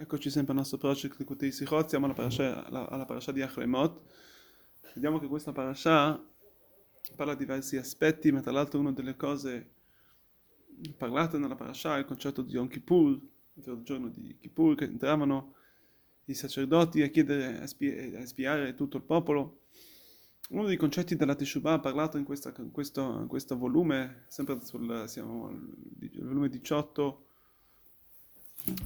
Eccoci sempre al nostro project di Kutei Sichot, siamo alla parasha, alla, alla parasha di Achlemot. Vediamo che questa parasha parla di diversi aspetti, ma tra l'altro una delle cose parlate nella parasha è il concetto di Yom Kippur, il giorno di Kippur, che entravano i sacerdoti a chiedere, a, spie, a spiare tutto il popolo. Uno dei concetti della Teshuvah parlato in, questa, in, questo, in questo volume, sempre sul siamo al volume 18,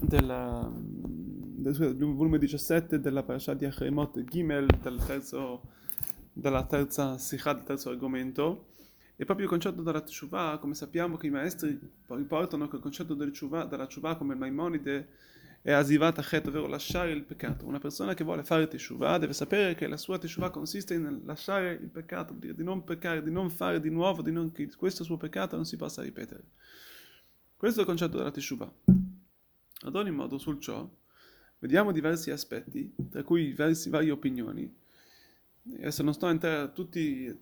della, del, volume 17 della parasha di Achemot Gimel del terzo, della terza sikha, del terzo argomento e proprio il concetto della tshuva come sappiamo che i maestri riportano che il concetto del tshuva, della tshuva come il Maimonide è asivat achet, ovvero lasciare il peccato. Una persona che vuole fare teshuva deve sapere che la sua teshuva consiste nel lasciare il peccato, di non peccare, di non fare di nuovo, di non, che questo suo peccato non si possa ripetere. Questo è il concetto della teshuva. Ad ogni modo, sul ciò, vediamo diversi aspetti, tra cui diversi, varie opinioni. Adesso non sto, a tutti,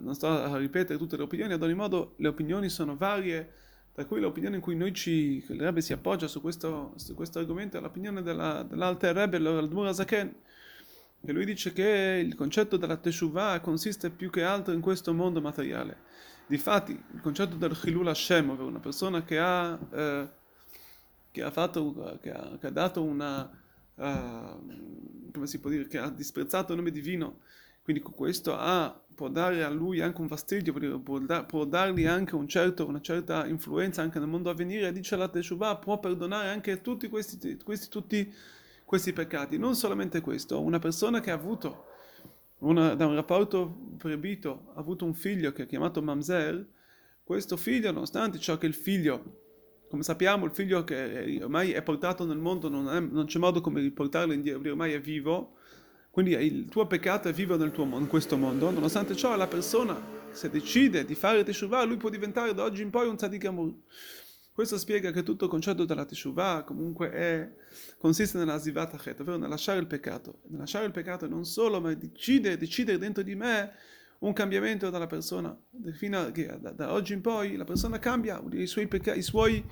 non sto a ripetere tutte le opinioni, ad ogni modo le opinioni sono varie, tra cui l'opinione in cui noi ci, il Rebbe si appoggia su questo, su questo argomento è l'opinione della, dell'Alter Rebbe, l'Admur Azaken, che lui dice che il concetto della Teshuvah consiste più che altro in questo mondo materiale. Difatti, il concetto del Chilul Hashem, ovvero una persona che ha... Eh, che ha, fatto, che ha, che ha dato una, uh, come si può dire, che ha disprezzato il nome divino, quindi questo ha, può dare a lui anche un fastidio, può, da, può dargli anche un certo, una certa influenza anche nel mondo a venire, dice la Teshuvah, può perdonare anche tutti questi, questi, tutti questi peccati. Non solamente questo, una persona che ha avuto una, da un rapporto proibito, ha avuto un figlio che è chiamato Mamzer, questo figlio, nonostante ciò che il figlio come sappiamo il figlio che ormai è portato nel mondo non, è, non c'è modo come riportarlo indietro, ormai è vivo, quindi il tuo peccato è vivo nel tuo, in questo mondo, nonostante ciò la persona se decide di fare teshuvah lui può diventare da oggi in poi un tzaddik. Questo spiega che tutto il concetto della teshuvah comunque è, consiste nella zivat achet, ovvero nel lasciare il peccato. Nel lasciare il peccato non solo, ma decidere, decidere dentro di me un cambiamento dalla persona. Fino a che da, da oggi in poi la persona cambia, i suoi, pecca- i suoi,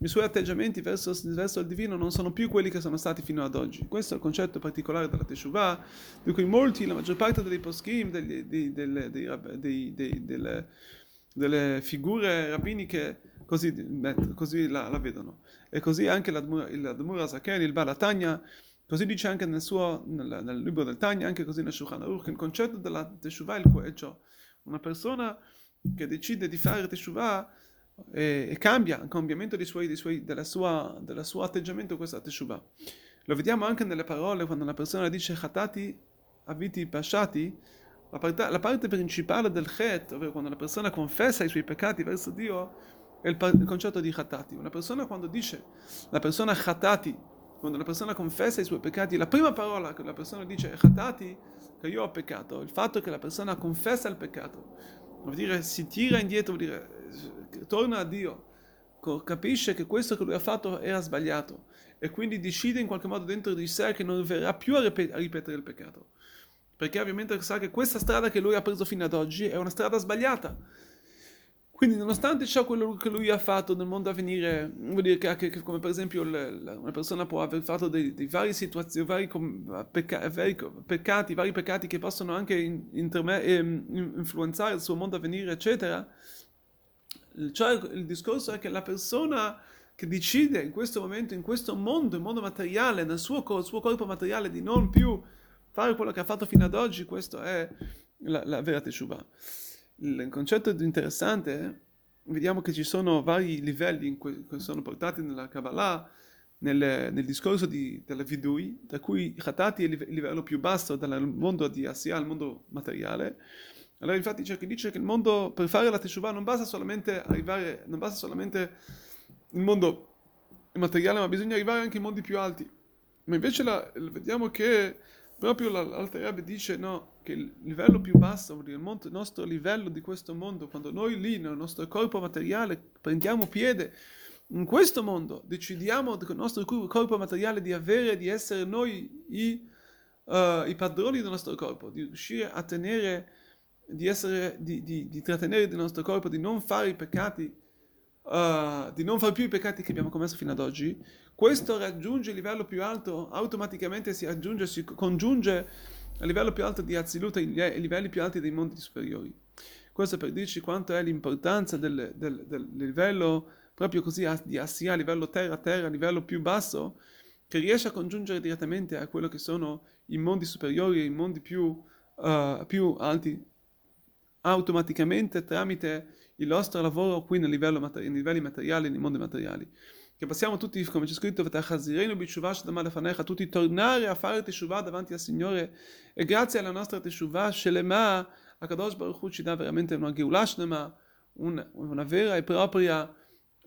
i suoi atteggiamenti verso, verso, il divino non sono più quelli che sono stati fino ad oggi. Questo è il concetto particolare della Teshuvah, di cui molti, la maggior parte dei poskim, delle, delle, delle figure rabbiniche, così, così la, la, vedono. E così anche l'Admur Zaken, il Balatanya, Così dice anche nel, suo, nel, nel libro del Tanya, anche così nel Shulchan Aruch, il concetto della Teshuvah è ciò. Una persona che decide di fare Teshuvah e, e cambia il cambiamento dei suoi, dei suoi, della sua, del suo atteggiamento questa Teshuvah. Lo vediamo anche nelle parole quando una persona dice Chatati aviti pasciati, la parte, la parte principale del Chet, ovvero quando la persona confessa i suoi peccati verso Dio, è il, il concetto di Chatati. Una persona quando dice la persona Chatati quando la persona confessa i suoi peccati, la prima parola che la persona dice è chatati, che io ho peccato, il fatto che la persona confessa il peccato, vuol dire si tira indietro, vuol dire torna a Dio, capisce che questo che lui ha fatto era sbagliato e quindi decide in qualche modo dentro di sé che non verrà più a, ripet- a ripetere il peccato. Perché ovviamente sa che questa strada che lui ha preso fino ad oggi è una strada sbagliata quindi, nonostante ciò quello che lui ha fatto nel mondo a venire, vuol dire che, che come per esempio l, una persona può aver fatto dei, dei vari situazioni, vari, pecca, vari, peccati, vari peccati che possono anche in, interme, eh, influenzare il suo mondo a venire, eccetera. Cioè, il discorso è che la persona che decide in questo momento, in questo mondo, in mondo materiale, nel suo, suo corpo materiale, di non più fare quello che ha fatto fino ad oggi, questo è la, la vera teshuva il concetto interessante, eh, vediamo che ci sono vari livelli cui, che sono portati nella Kabbalah, nel, nel discorso di, della Vidui, da cui Khatati è il livello più basso dal mondo di Asia al mondo materiale. Allora infatti c'è chi dice che il mondo, per fare la Teshuvah non basta solamente arrivare, non basta solamente il mondo materiale, ma bisogna arrivare anche ai mondi più alti. Ma invece la, vediamo che proprio l'Alter Rebbe dice no, che il livello più basso, il nostro livello di questo mondo, quando noi lì nel nostro corpo materiale prendiamo piede in questo mondo, decidiamo con il nostro corpo materiale di avere, di essere noi i, uh, i padroni del nostro corpo, di riuscire a tenere, di, essere, di, di, di trattenere il nostro corpo, di non fare i peccati uh, di non fare più i peccati che abbiamo commesso fino ad oggi, questo raggiunge il livello più alto, automaticamente si raggiunge, si congiunge al livello più alto di Azilut ai livelli più alti dei mondi superiori. Questo per dirci quanto è l'importanza del, del, del livello proprio così di Assia, a livello terra-terra, a livello più basso, che riesce a congiungere direttamente a quello che sono i mondi superiori, i mondi più, uh, più alti, automaticamente tramite il nostro lavoro qui nei livelli materiali, nei mondi materiali. Che possiamo tutti, come c'è scritto, tutti tornare a fare teshuvah davanti al Signore. E grazie alla nostra teshuvah, Shelema, Akadosh Baruch Hu ci dà veramente una Geulah Shlema, una, una vera e propria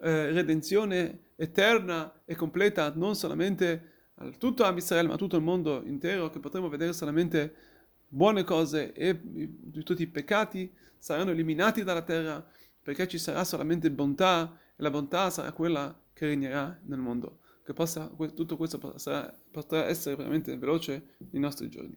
eh, redenzione eterna e completa, non solamente a tutto Am ma a tutto il mondo intero, che potremo vedere solamente buone cose e tutti i peccati saranno eliminati dalla terra, perché ci sarà solamente bontà e la bontà sarà quella che regnerà nel mondo, che possa, tutto questo potrà essere veramente veloce nei nostri giorni.